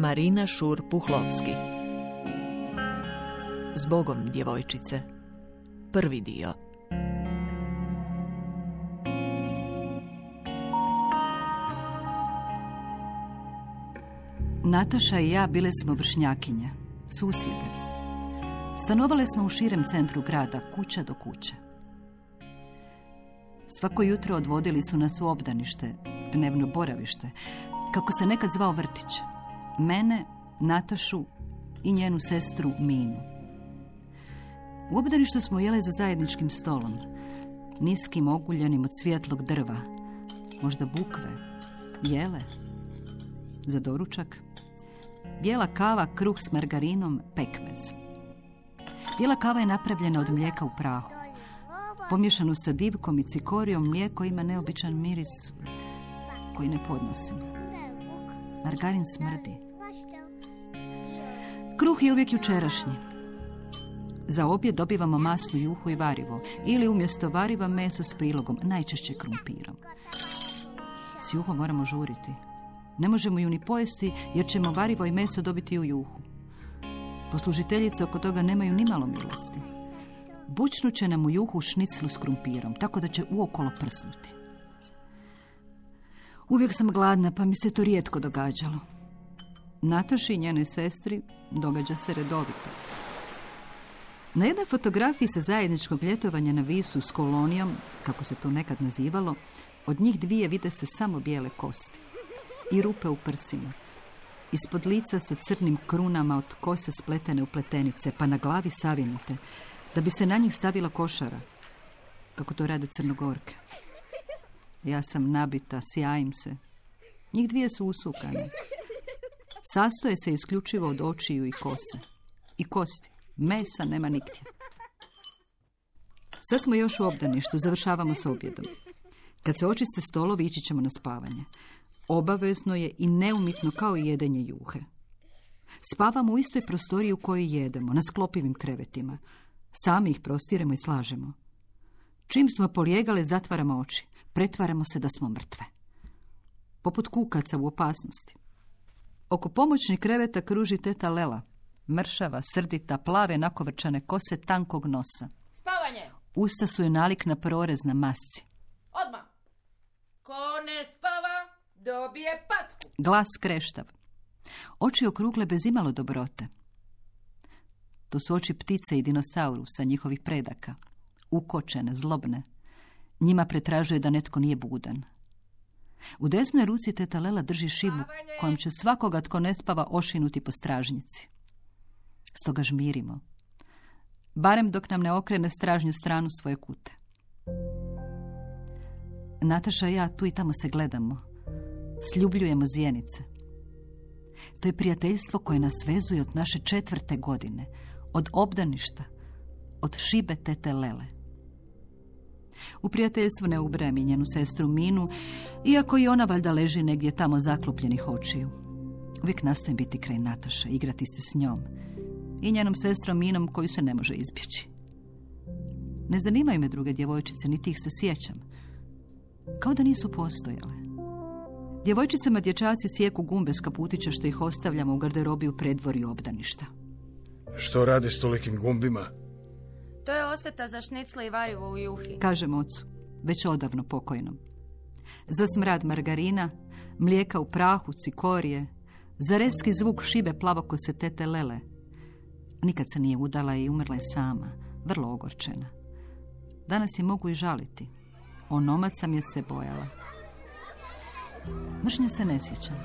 Marina Šur-Puhlovski Zbogom djevojčice Prvi dio Nataša i ja bile smo vršnjakinje, susjede. Stanovale smo u širem centru grada, kuća do kuće. Svako jutro odvodili su nas u obdanište, dnevno boravište, kako se nekad zvao vrtić. Mene, Natašu i njenu sestru Minu. U obdaništu smo jele za zajedničkim stolom, niskim oguljenim od svjetlog drva, možda bukve, jele, za doručak, bijela kava, kruh s margarinom, pekmez. Bijela kava je napravljena od mlijeka u prahu. Pomješanu sa divkom i cikorijom, mlijeko ima neobičan miris koji ne podnosim. Margarin smrdi. Kruh je uvijek jučerašnji. Za obje dobivamo masnu juhu i varivo ili umjesto variva meso s prilogom, najčešće krumpirom. S juhom moramo žuriti. Ne možemo ju ni pojesti jer ćemo varivo i meso dobiti u juhu. Poslužiteljice oko toga nemaju ni malo milosti. Bučnu će nam u juhu šniclu s krumpirom, tako da će uokolo prsnuti. Uvijek sam gladna, pa mi se to rijetko događalo. Nataši i njenoj sestri događa se redovito. Na jednoj fotografiji sa zajedničkog ljetovanja na Visu s kolonijom, kako se to nekad nazivalo, od njih dvije vide se samo bijele kosti i rupe u prsima. Ispod lica sa crnim krunama od kose spletene u pletenice, pa na glavi savinute, da bi se na njih stavila košara, kako to rade crnogorke. Ja sam nabita, sjajim se. Njih dvije su usukane. Sastoje se isključivo od očiju i kose. I kosti. Mesa nema nigdje. Sad smo još u obdaništu, završavamo s objedom. Kad se očiste stolovi, ići ćemo na spavanje. Obavezno je i neumitno kao i jedenje juhe. Spavamo u istoj prostoriji u kojoj jedemo, na sklopivim krevetima. Sami ih prostiremo i slažemo. Čim smo polijegale, zatvaramo oči. Pretvaramo se da smo mrtve. Poput kukaca u opasnosti. Oko pomoćnih kreveta kruži teta Lela. Mršava, srdita, plave, nakovrčane kose tankog nosa. Spavanje! Usta su je nalik na prorez na masci. Odmah! Ko ne spava, dobije packu. Glas kreštav. Oči okrugle bez imalo dobrote. To su oči ptice i dinosaurusa, njihovih predaka. Ukočene, zlobne. Njima pretražuje da netko nije budan. U desnoj ruci teta Lela drži šibu kojom će svakoga tko ne spava ošinuti po stražnici. Stoga žmirimo. Barem dok nam ne okrene stražnju stranu svoje kute. Nataša i ja tu i tamo se gledamo. Sljubljujemo zjenice. To je prijateljstvo koje nas vezuje od naše četvrte godine, od obdaništa, od šibe tete Lele. U prijateljstvu ne ubrajem i njenu sestru Minu, iako i ona valjda leži negdje tamo zaklopljenih očiju. Uvijek nastojim biti kraj Nataša, igrati se s njom i njenom sestrom Minom koju se ne može izbjeći. Ne zanimaju me druge djevojčice, niti ih se sjećam. Kao da nisu postojale. Djevojčicama dječaci sjeku gumbe s kaputića što ih ostavljamo u garderobi u predvorju obdaništa. Što radi s tolikim gumbima? To je osveta za šnicle i varivo u juhi. Kažem ocu, već odavno pokojnom. Za smrad margarina, mlijeka u prahu, cikorije, za reski zvuk šibe plavokose tete Lele. Nikad se nije udala i umrla je sama, vrlo ogorčena. Danas je mogu i žaliti. Onomad sam je se bojala. Mržnja se ne sjećam.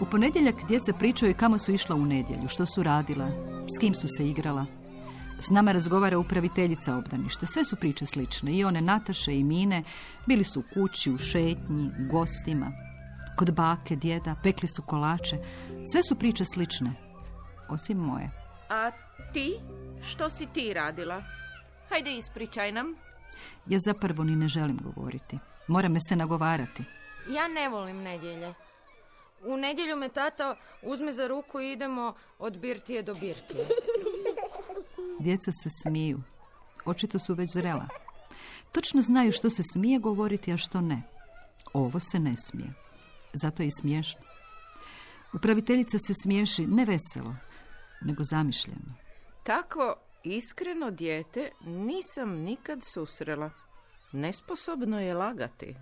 U ponedjeljak djeca pričaju kamo su išla u nedjelju, što su radila, s kim su se igrala. S nama razgovara upraviteljica obdaništa. Sve su priče slične. I one Nataše i Mine bili su u kući, u šetnji, u gostima. Kod bake, djeda, pekli su kolače. Sve su priče slične. Osim moje. A ti? Što si ti radila? Hajde ispričaj nam. Ja zapravo ni ne želim govoriti. Mora me se nagovarati. Ja ne volim nedjelje. U nedjelju me tata uzme za ruku i idemo od birtije do birtije. Djeca se smiju. Očito su već zrela. Točno znaju što se smije govoriti, a što ne. Ovo se ne smije. Zato je i smiješno. Upraviteljica se smiješi ne veselo, nego zamišljeno. Takvo iskreno dijete nisam nikad susrela. Nesposobno je lagati.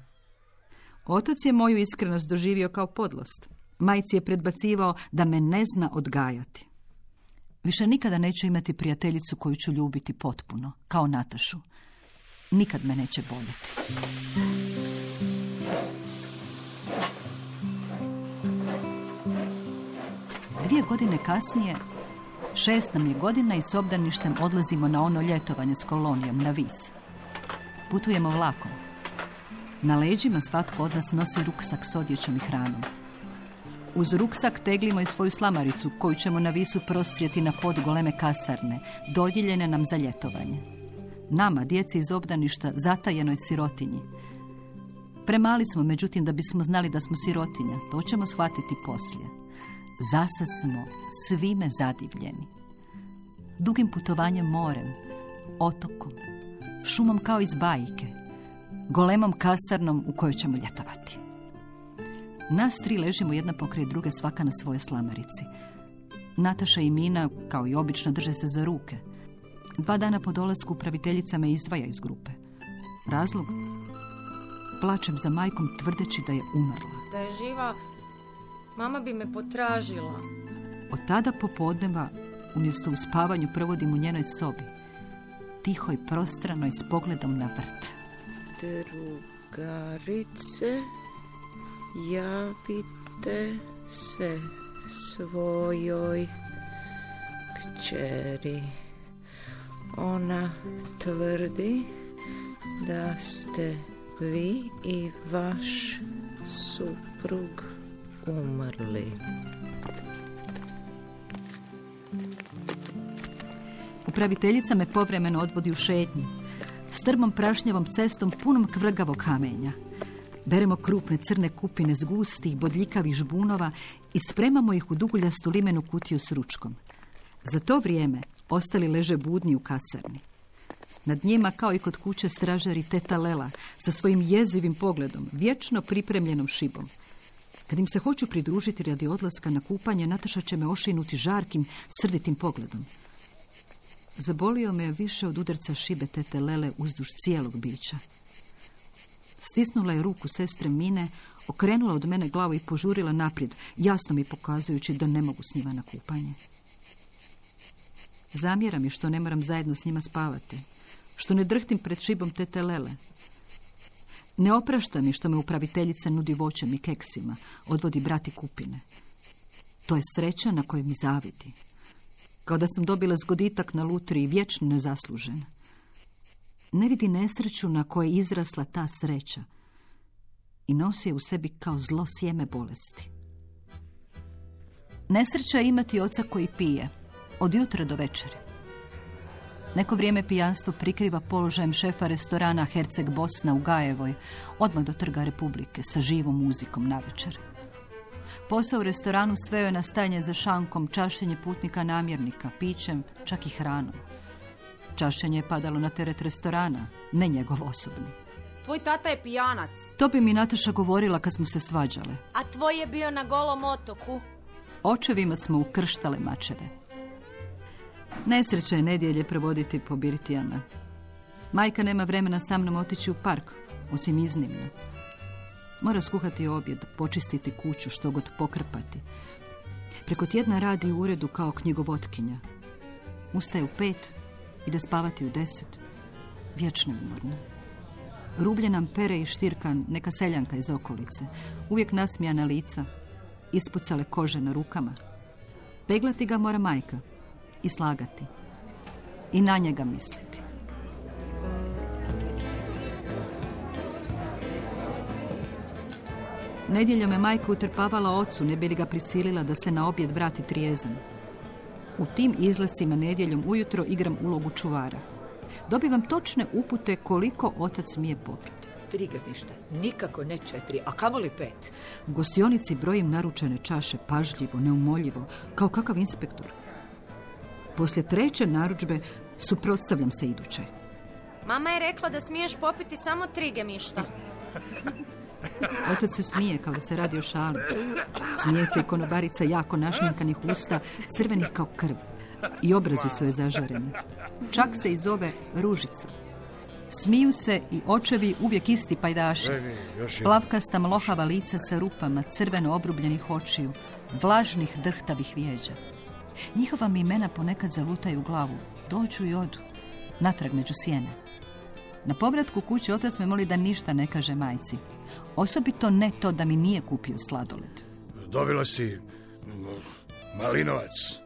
Otac je moju iskrenost doživio kao podlost. Majci je predbacivao da me ne zna odgajati. Više nikada neću imati prijateljicu koju ću ljubiti potpuno, kao Natašu. Nikad me neće boljeti. Dvije godine kasnije, šest nam je godina i s obdaništem odlazimo na ono ljetovanje s kolonijom na Vis. Putujemo vlakom. Na leđima svatko od nas nosi ruksak s odjećom i hranom. Uz ruksak teglimo i svoju slamaricu koju ćemo na visu prostrijeti na pod goleme kasarne, dodijeljene nam za ljetovanje. Nama, djeci iz obdaništa, zatajenoj sirotinji. Premali smo, međutim, da bismo znali da smo sirotinja. To ćemo shvatiti poslije. Zasad smo svime zadivljeni. Dugim putovanjem morem, otokom, šumom kao iz bajke, golemom kasarnom u kojoj ćemo ljetovati. Nas tri ležimo jedna pokraj druge svaka na svojoj slamarici. Nataša i Mina, kao i obično, drže se za ruke. Dva dana po dolasku upraviteljica me izdvaja iz grupe. Razlog? Plačem za majkom tvrdeći da je umrla. Da je živa, mama bi me potražila. Od tada popodneva, umjesto u spavanju, provodim u njenoj sobi. Tihoj, prostranoj, s pogledom na vrt. Drugarice, javite se svojoj kćeri. Ona tvrdi da ste vi i vaš suprug umrli. Upraviteljica me povremeno odvodi u šetnji. Strmom prašnjavom cestom punom kvrgavog kamenja. Beremo krupne crne kupine s gustih, bodljikavih žbunova i spremamo ih u duguljastu limenu kutiju s ručkom. Za to vrijeme ostali leže budni u kasarni. Nad njima, kao i kod kuće, stražari teta Lela sa svojim jezivim pogledom, vječno pripremljenom šibom. Kad im se hoću pridružiti radi odlaska na kupanje, Nataša će me ošinuti žarkim, srditim pogledom. Zabolio me više od udarca šibe tete Lele uzduž cijelog bića. Stisnula je ruku sestre Mine, okrenula od mene glavu i požurila naprijed, jasno mi pokazujući da ne mogu s njima na kupanje. Zamjera mi što ne moram zajedno s njima spavati, što ne drhtim pred šibom tete Lele. Ne oprašta mi što me upraviteljica nudi voćem i keksima, odvodi brati kupine. To je sreća na kojoj mi zavidi. Kao da sam dobila zgoditak na lutri i vječno nezaslužen. Ne vidi nesreću na kojoj je izrasla ta sreća i nosi je u sebi kao zlo sjeme bolesti. Nesreća je imati oca koji pije, od jutra do večeri. Neko vrijeme pijanstvo prikriva položajem šefa restorana Herceg Bosna u Gajevoj, odmah do trga Republike, sa živom muzikom na večer. Posao u restoranu sveo je na stajanje za šankom, čašćenje putnika namjernika, pićem, čak i hranom. Čašćenje je padalo na teret restorana, ne njegov osobni. Tvoj tata je pijanac, To bi mi Nataša govorila kad smo se svađale. a tvoj je bio na golom otoku. Očevima smo ukrštale mačeve. Nesreća je nedjelje provoditi po birtijama. Majka nema vremena sa mnom otići u park, osim iznimno. Mora skuhati objed, počistiti kuću, što god pokrpati. Preko tjedna radi u uredu kao knjigovotkinja. Ustaje u pet, ide spavati u deset. Vječno je umorna. Rublje nam pere i štirkan, neka seljanka iz okolice. Uvijek nasmijana lica, ispucale kože na rukama. Peglati ga mora majka i slagati. I na njega misliti. Nedjeljom je majka utrpavala ocu, ne bi li ga prisilila da se na objed vrati trijezan. U tim izlascima nedjeljom ujutro igram ulogu čuvara. Dobivam točne upute koliko otac smije popiti. Tri grmišta, nikako ne četiri, a kamoli pet. U gostionici brojim naručene čaše pažljivo, neumoljivo, kao kakav inspektor. Poslije treće narudžbe suprotstavljam se idućoj. Mama je rekla da smiješ popiti samo tri gemišta. Otac se smije kao da se radi o šali. Smije se i konobarica jako našminkanih usta, crvenih kao krv. I obrazi su je zažareni. Čak se i zove Ružica. Smiju se i očevi uvijek isti pajdaši. Plavkasta mlohava lica sa rupama, crveno obrubljenih očiju, vlažnih drhtavih vjeđa. Njihova mi imena ponekad zalutaju u glavu, dođu i odu, natrag među sjene. Na povratku kući otac me moli da ništa ne kaže majci. Osobito ne to da mi nije kupio sladoled. Dobila si malinovac.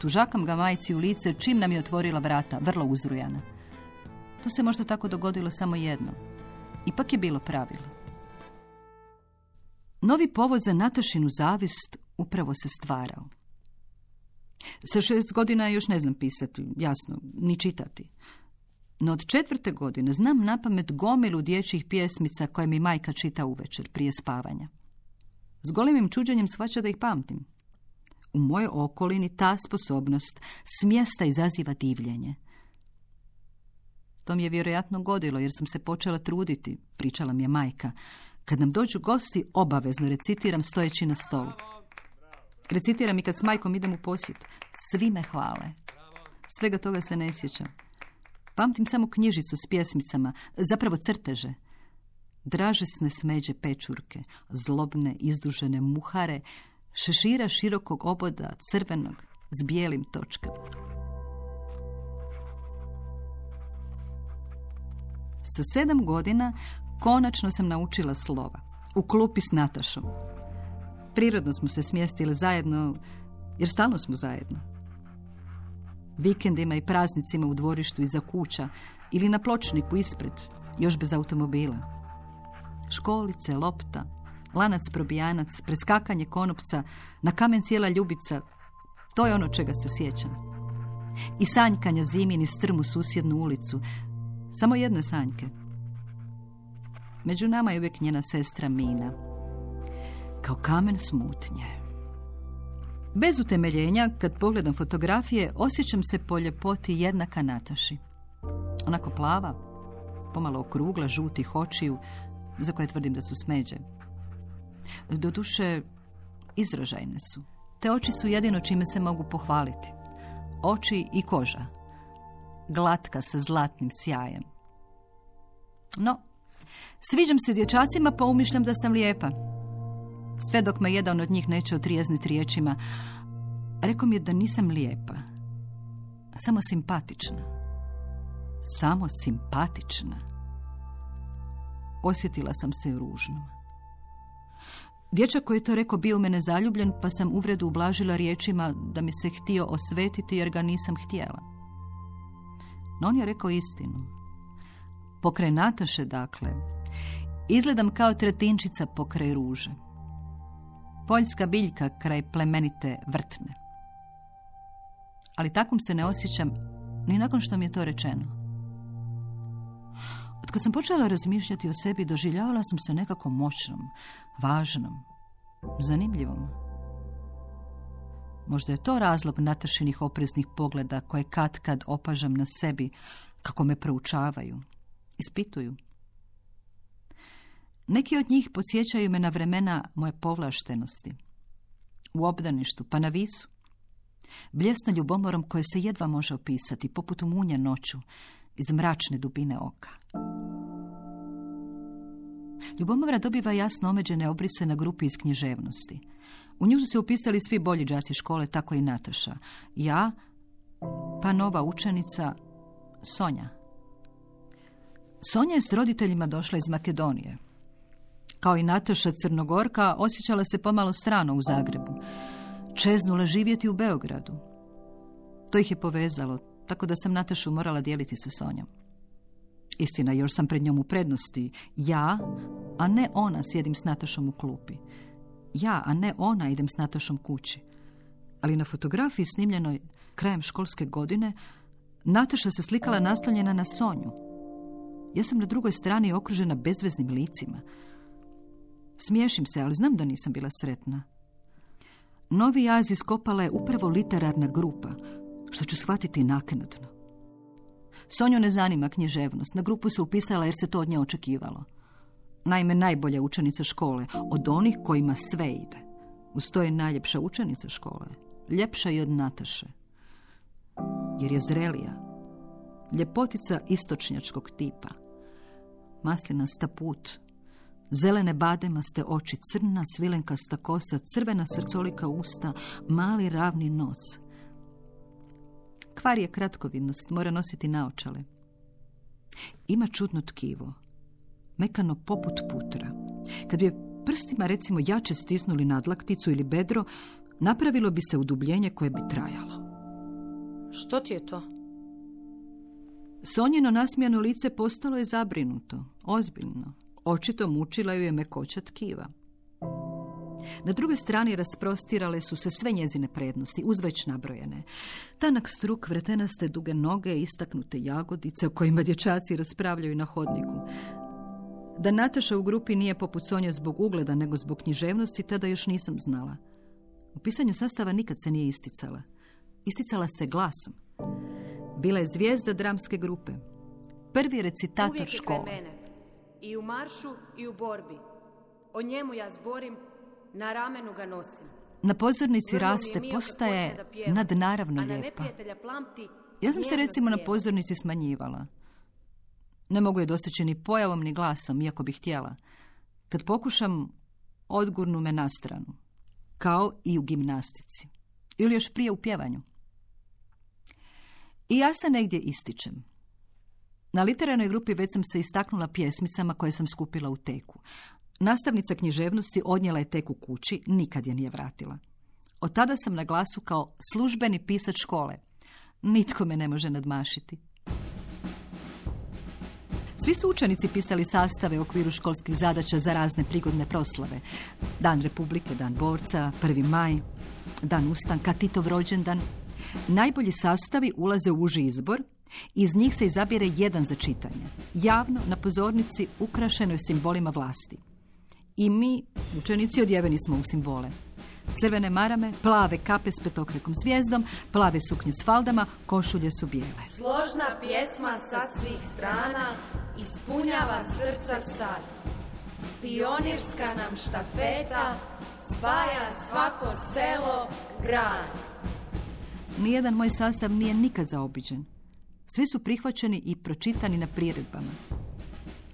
Tužakam ga majci u lice čim nam je otvorila vrata, vrlo uzrujana. To se možda tako dogodilo samo jedno. Ipak je bilo pravilo. Novi povod za Natašinu zavist upravo se stvarao. Sa šest godina još ne znam pisati, jasno, ni čitati. No od četvrte godine znam na pamet gomilu dječjih pjesmica koje mi majka čita uvečer prije spavanja. S golimim čuđenjem shvaća da ih pamtim. U mojoj okolini ta sposobnost smjesta izaziva divljenje. To mi je vjerojatno godilo jer sam se počela truditi, pričala mi je majka. Kad nam dođu gosti, obavezno recitiram stojeći na stolu. Recitiram i kad s majkom idem u posjet. Svi me hvale. Svega toga se ne sjećam. Pamtim samo knjižicu s pjesmicama, zapravo crteže. Dražesne smeđe pečurke, zlobne izdužene muhare, šešira širokog oboda, crvenog, s bijelim točkama. Sa sedam godina konačno sam naučila slova. U klupi s Natašom. Prirodno smo se smjestili zajedno, jer stalno smo zajedno. Vikendima i praznicima u dvorištu iza kuća ili na pločniku ispred, još bez automobila. Školice, lopta, lanac probijanac, preskakanje konopca, na kamen sjela ljubica, to je ono čega se sjećam. I sanjkanja zimin i strmu susjednu ulicu, samo jedne sanjke. Među nama je uvijek njena sestra Mina. Kao kamen smutnje. Bez utemeljenja, kad pogledam fotografije, osjećam se po ljepoti jednaka Nataši. Onako plava, pomalo okrugla, žutih očiju, za koje tvrdim da su smeđe. Doduše, izražajne su. Te oči su jedino čime se mogu pohvaliti. Oči i koža. Glatka sa zlatnim sjajem. No, sviđam se dječacima pa umišljam da sam lijepa. Sve dok me jedan od njih neće otrijezniti riječima, rekao mi je da nisam lijepa. Samo simpatična. Samo simpatična. Osjetila sam se ružnom. Dječak koji je to rekao bio u mene zaljubljen, pa sam uvredu ublažila riječima da mi se htio osvetiti jer ga nisam htjela. No on je rekao istinu. Pokraj Nataše, dakle, izgledam kao tretinčica pokraj ruže. Poljska biljka kraj plemenite vrtne. Ali takvom se ne osjećam ni nakon što mi je to rečeno. Od kad sam počela razmišljati o sebi, doživljavala sam se nekako moćnom, važnom, zanimljivom. Možda je to razlog natašinih opreznih pogleda koje kad kad opažam na sebi, kako me proučavaju, ispituju. Neki od njih podsjećaju me na vremena moje povlaštenosti. U obdaništu, pa na visu. Bljesna ljubomorom koje se jedva može opisati, poput munja noću, iz mračne dubine oka. Ljubomora dobiva jasno omeđene obrise na grupi iz književnosti. U nju su se upisali svi bolji đaci škole, tako i Nataša. Ja, pa nova učenica, Sonja. Sonja je s roditeljima došla iz Makedonije. Kao i Nataša Crnogorka, osjećala se pomalo strano u Zagrebu. Čeznula živjeti u Beogradu. To ih je povezalo, tako da sam Natašu morala dijeliti sa Sonjom. Istina, još sam pred njom u prednosti. Ja, a ne ona, sjedim s Natašom u klupi. Ja, a ne ona, idem s Natašom kući. Ali na fotografiji snimljenoj krajem školske godine, Nataša se slikala naslonjena na Sonju. Ja sam na drugoj strani okružena bezveznim licima. Smiješim se, ali znam da nisam bila sretna. Novi jaz iskopala je upravo literarna grupa, što ću shvatiti naknadno. Sonju ne zanima književnost. Na grupu se upisala jer se to od nje očekivalo. Naime, najbolja učenica škole, od onih kojima sve ide. Uz to je najljepša učenica škole, ljepša i od Nataše. Jer je zrelija, ljepotica istočnjačkog tipa. Maslinasta put, zelene bademaste oči, crna svilenkasta kosa, crvena srcolika usta, mali ravni nos. Kvar je kratkovidnost, mora nositi naočale. Ima čudno tkivo, mekano poput putra. Kad bi je prstima recimo jače stisnuli nadlakticu ili bedro, napravilo bi se udubljenje koje bi trajalo. Što ti je to? Sonjino nasmijano lice postalo je zabrinuto, ozbiljno. Očito mučila ju je mekoća tkiva. Na drugoj strani rasprostirale su se sve njezine prednosti, uz već nabrojene. Tanak struk, vretenaste duge noge, istaknute jagodice o kojima dječaci raspravljaju na hodniku. Da Nataša u grupi nije poput Sonje zbog ugleda, nego zbog književnosti, tada još nisam znala. U pisanju sastava nikad se nije isticala. Isticala se glasom. Bila je zvijezda dramske grupe. Prvi recitator škole. I u maršu i u borbi. O njemu ja zborim, na ramenu ga nosim. Na pozornici raste, postaje nadnaravno lijepa. Ja sam se recimo na pozornici smanjivala. Ne mogu je doseći ni pojavom ni glasom, iako bih htjela. Kad pokušam, odgurnu me na stranu. Kao i u gimnastici. Ili još prije u pjevanju. I ja se negdje ističem. Na literarnoj grupi već sam se istaknula pjesmicama koje sam skupila u teku. Nastavnica književnosti odnijela je teku kući, nikad je nije vratila. Od tada sam na glasu kao službeni pisač škole. Nitko me ne može nadmašiti. Svi su učenici pisali sastave u okviru školskih zadaća za razne prigodne proslave. Dan Republike, Dan borca, 1. maj, Dan ustanka, Titov rođendan. Najbolji sastavi ulaze u uži izbor, iz njih se izabire jedan za čitanje. Javno, na pozornici, ukrašenoj simbolima vlasti. I mi, učenici, odjeveni smo u simbole. Crvene marame, plave kape s petokrekom zvijezdom, plave suknje s faldama, košulje su bijele. Složna pjesma sa svih strana ispunjava srca sad. Pionirska nam štafeta spaja svako selo, grad. Nijedan moj sastav nije nikad zaobiđen. Svi su prihvaćeni i pročitani na priredbama.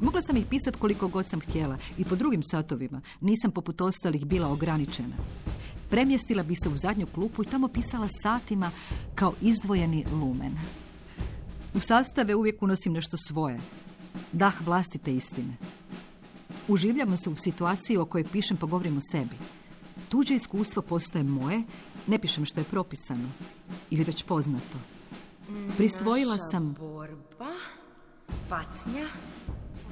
Mogla sam ih pisati koliko god sam htjela i po drugim satovima. Nisam poput ostalih bila ograničena. Premjestila bi se u zadnju klupu i tamo pisala satima kao izdvojeni lumen. U sastave uvijek unosim nešto svoje. Dah vlastite istine. Uživljamo se u situaciji o kojoj pišem pa govorim o sebi. Tuđe iskustvo postaje moje, ne pišem što je propisano ili već poznato. Prisvojila sam borba, patnja,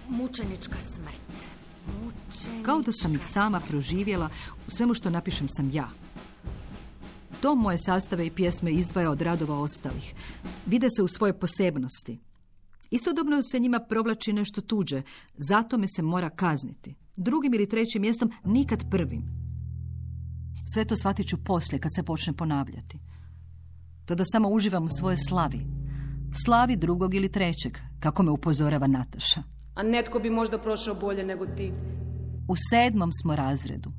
mučenička smrt. Mučenička kao da sam ih sama proživjela, u svemu što napišem sam ja. To moje sastave i pjesme izdvaja od radova ostalih. Vide se u svoje posebnosti. Istodobno se njima provlači nešto tuđe, zato me se mora kazniti. Drugim ili trećim mjestom, nikad prvim. Sve to shvatit ću poslije kad se počne ponavljati. To da samo uživam u svojoj slavi. Slavi drugog ili trećeg, kako me upozorava Nataša. A netko bi možda prošao bolje nego ti. U sedmom smo razredu.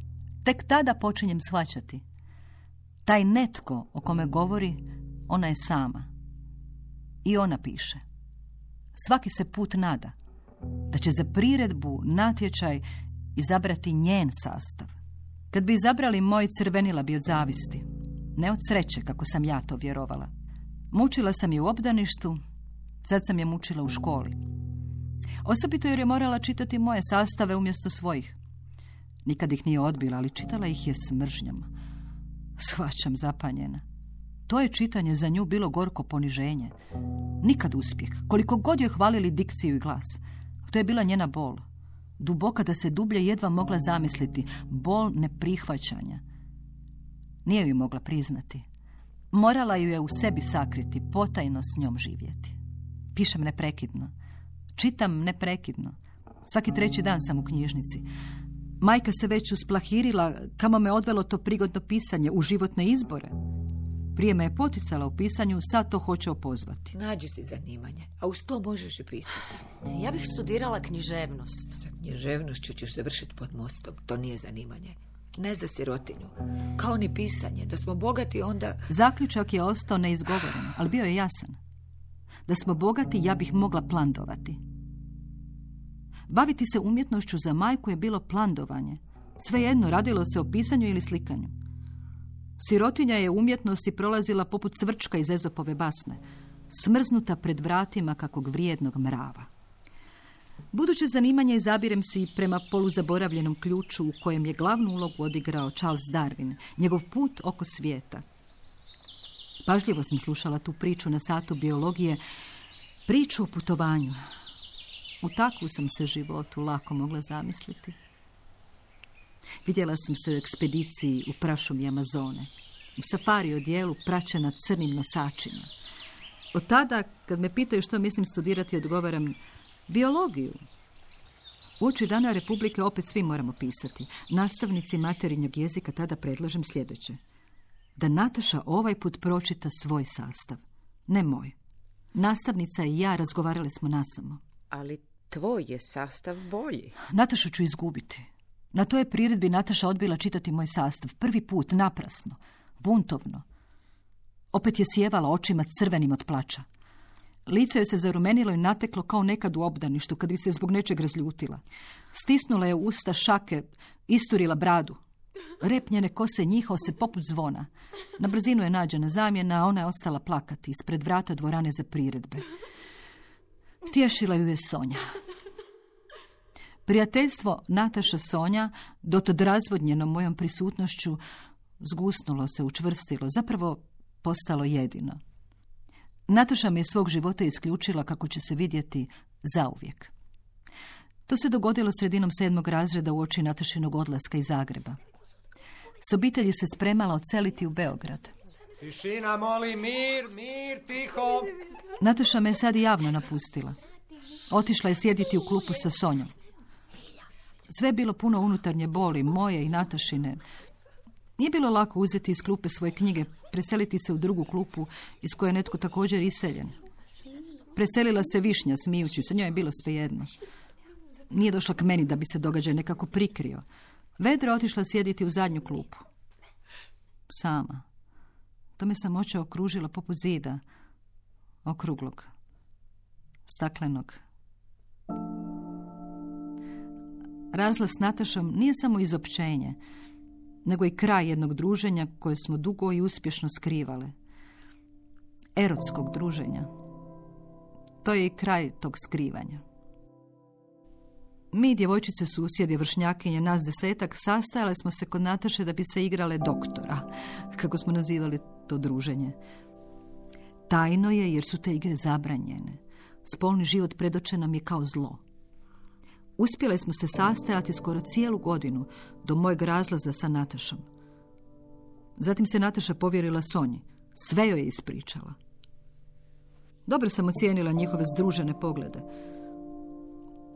Tek tada počinjem shvaćati. Taj netko o kome govori, ona je sama. I ona piše. Svaki se put nada da će za priredbu, natječaj izabrati njen sastav. Kad bi izabrali moj, crvenila bi od zavisti. Ne od sreće, kako sam ja to vjerovala. Mučila sam je u obdaništu, sad sam je mučila u školi. Osobito jer je morala čitati moje sastave umjesto svojih. Nikad ih nije odbila, ali čitala ih je s mržnjom. Shvaćam zapanjena. To je čitanje za nju bilo gorko poniženje. Nikad uspjeh, koliko god joj hvalili dikciju i glas. To je bila njena bol. Duboka da se dublje jedva mogla zamisliti. Bol neprihvaćanja. Nije ju mogla priznati. Morala ju je u sebi sakriti, potajno s njom živjeti. Pišem neprekidno. Čitam neprekidno. Svaki treći dan sam u knjižnici. Majka se već usplahirila kamo me odvelo to prigodno pisanje u životne izbore. Prije me je poticala u pisanju, sad to hoće opozvati. Nađi si zanimanje, a uz to možeš i pisati. Ja bih studirala književnost. Sa književnošću ćeš završiti pod mostom. To nije zanimanje. Ne za sirotinju. Kao ni pisanje. Da smo bogati onda... Zaključak je ostao neizgovoren, ali bio je jasan. Da smo bogati, ja bih mogla plandovati. Baviti se umjetnošću za majku je bilo plandovanje. Svejedno, radilo se o pisanju ili slikanju. Sirotinja je umjetnosti prolazila poput cvrčka iz Ezopove basne, smrznuta pred vratima kakvog vrijednog mrava. Buduće zanimanje izabirem se i prema poluzaboravljenom ključu u kojem je glavnu ulogu odigrao Charles Darwin, njegov put oko svijeta. Pažljivo sam slušala tu priču na satu biologije, priču o putovanju. U takvu sam se životu lako mogla zamisliti. Vidjela sam se u ekspediciji u prašumi Amazone, u safari odijelu praćena crnim nosačima. Od tada, kad me pitaju što mislim studirati, odgovaram biologiju. Uoči dana Republike opet svi moramo pisati. Nastavnici materinjeg jezika tada predlažem sljedeće. Da Nataša ovaj put pročita svoj sastav, ne moj. Nastavnica i ja razgovarali smo nasamo. Ali tvoj je sastav bolji. Natašu ću izgubiti. Na toj priredbi Nataša odbila čitati moj sastav. Prvi put, naprasno, buntovno. Opet je sjevala očima crvenim od plača. Lice joj se zarumenilo i nateklo kao nekad u obdaništu, kad bi se zbog nečeg razljutila. Stisnula je usta šake, isturila bradu. Rep njene kose njihao se poput zvona. Na brzinu je nađena zamjena, a ona je ostala plakati ispred vrata dvorane za priredbe. Tješila ju je Sonja. Prijateljstvo Nataša Sonja, dotad razvodnjeno mojom prisutnošću, zgusnulo se, učvrstilo, zapravo postalo jedino. Nataša me iz svog života isključila kako će se vidjeti zauvijek. To se dogodilo sredinom sedmog razreda u oči Natašinog odlaska iz Zagreba. S obitelji se spremala oceliti u Beograd. Tišina, molim, mir, mir, tiho. Nataša me je sad javno napustila. Otišla je sjediti u klupu sa Sonjom. Sve je bilo puno unutarnje boli, moje i Natašine. Nije bilo lako uzeti iz klupe svoje knjige, preseliti se u drugu klupu iz koje je netko također iseljen. Preselila se Višnja, smijući se, njoj je bilo svejedno. Nije došla k meni da bi se događaj nekako prikrio. Vedra otišla sjediti u zadnju klupu. Sama. To me sam očeo okružila poput zida. Okruglog. Staklenog. Razla s Natašom nije samo izopćenje, nego i kraj jednog druženja koje smo dugo i uspješno skrivale. Erotskog druženja. To je i kraj tog skrivanja. Mi, djevojčice susjedi, vršnjakinje, nas desetak, sastajale smo se kod Nataše da bi se igrale doktora, kako smo nazivali to druženje. Tajno je jer su te igre zabranjene. Spolni život predočen nam je kao zlo. Uspjele smo se sastajati skoro cijelu godinu do mojeg razlaza sa Natašom. Zatim se Nataša povjerila Sonji. Sve joj je ispričala. Dobro sam ocijenila njihove združene poglede.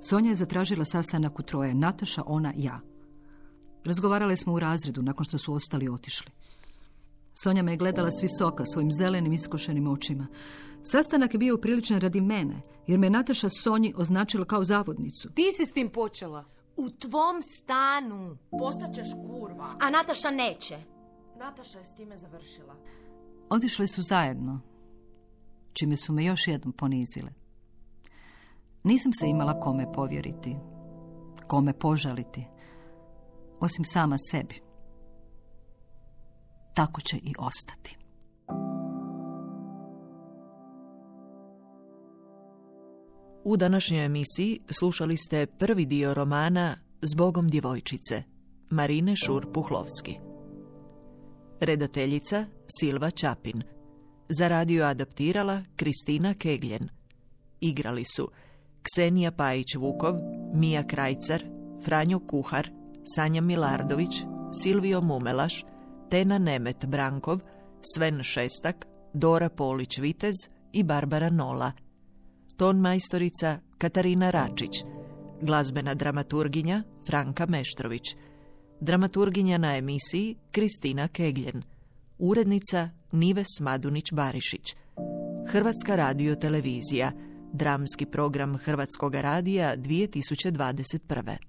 Sonja je zatražila sastanak u troje. Nataša, ona, ja. Razgovarali smo u razredu nakon što su ostali otišli. Sonja me je gledala s visoka svojim zelenim iskošenim očima. Sastanak je bio upriličan radi mene, jer me Nataša Sonji označila kao zavodnicu. Ti si s tim počela. U tvom stanu. Postaćeš kurva. A Nataša neće. Nataša je s time završila. Otišli su zajedno, čime su me još jednom ponizile. Nisam se imala kome povjeriti, kome požaliti, osim sama sebi. Tako će i ostati. U današnjoj emisiji slušali ste prvi dio romana Zbogom djevojčice Marine Šur-Puhlovski. Redateljica Silva Čapin. Za radio adaptirala Kristina Kegljen. Igrali su Ksenija Pajić-Vukov, Mija Krajcar, Franjo Kuhar, Sanja Milardović, Silvio Mumelaš, Tena Nemet Brankov, Sven Šestak, Dora Polić-Vitez i Barbara Nola. Ton majstorica Katarina Račić. Glazbena dramaturginja Franka Meštrović. Dramaturginja na emisiji Kristina Kegljen. Urednica Nives Madunić-Barišić. Hrvatska radio televizija. Dramski program Hrvatskog radija 2021.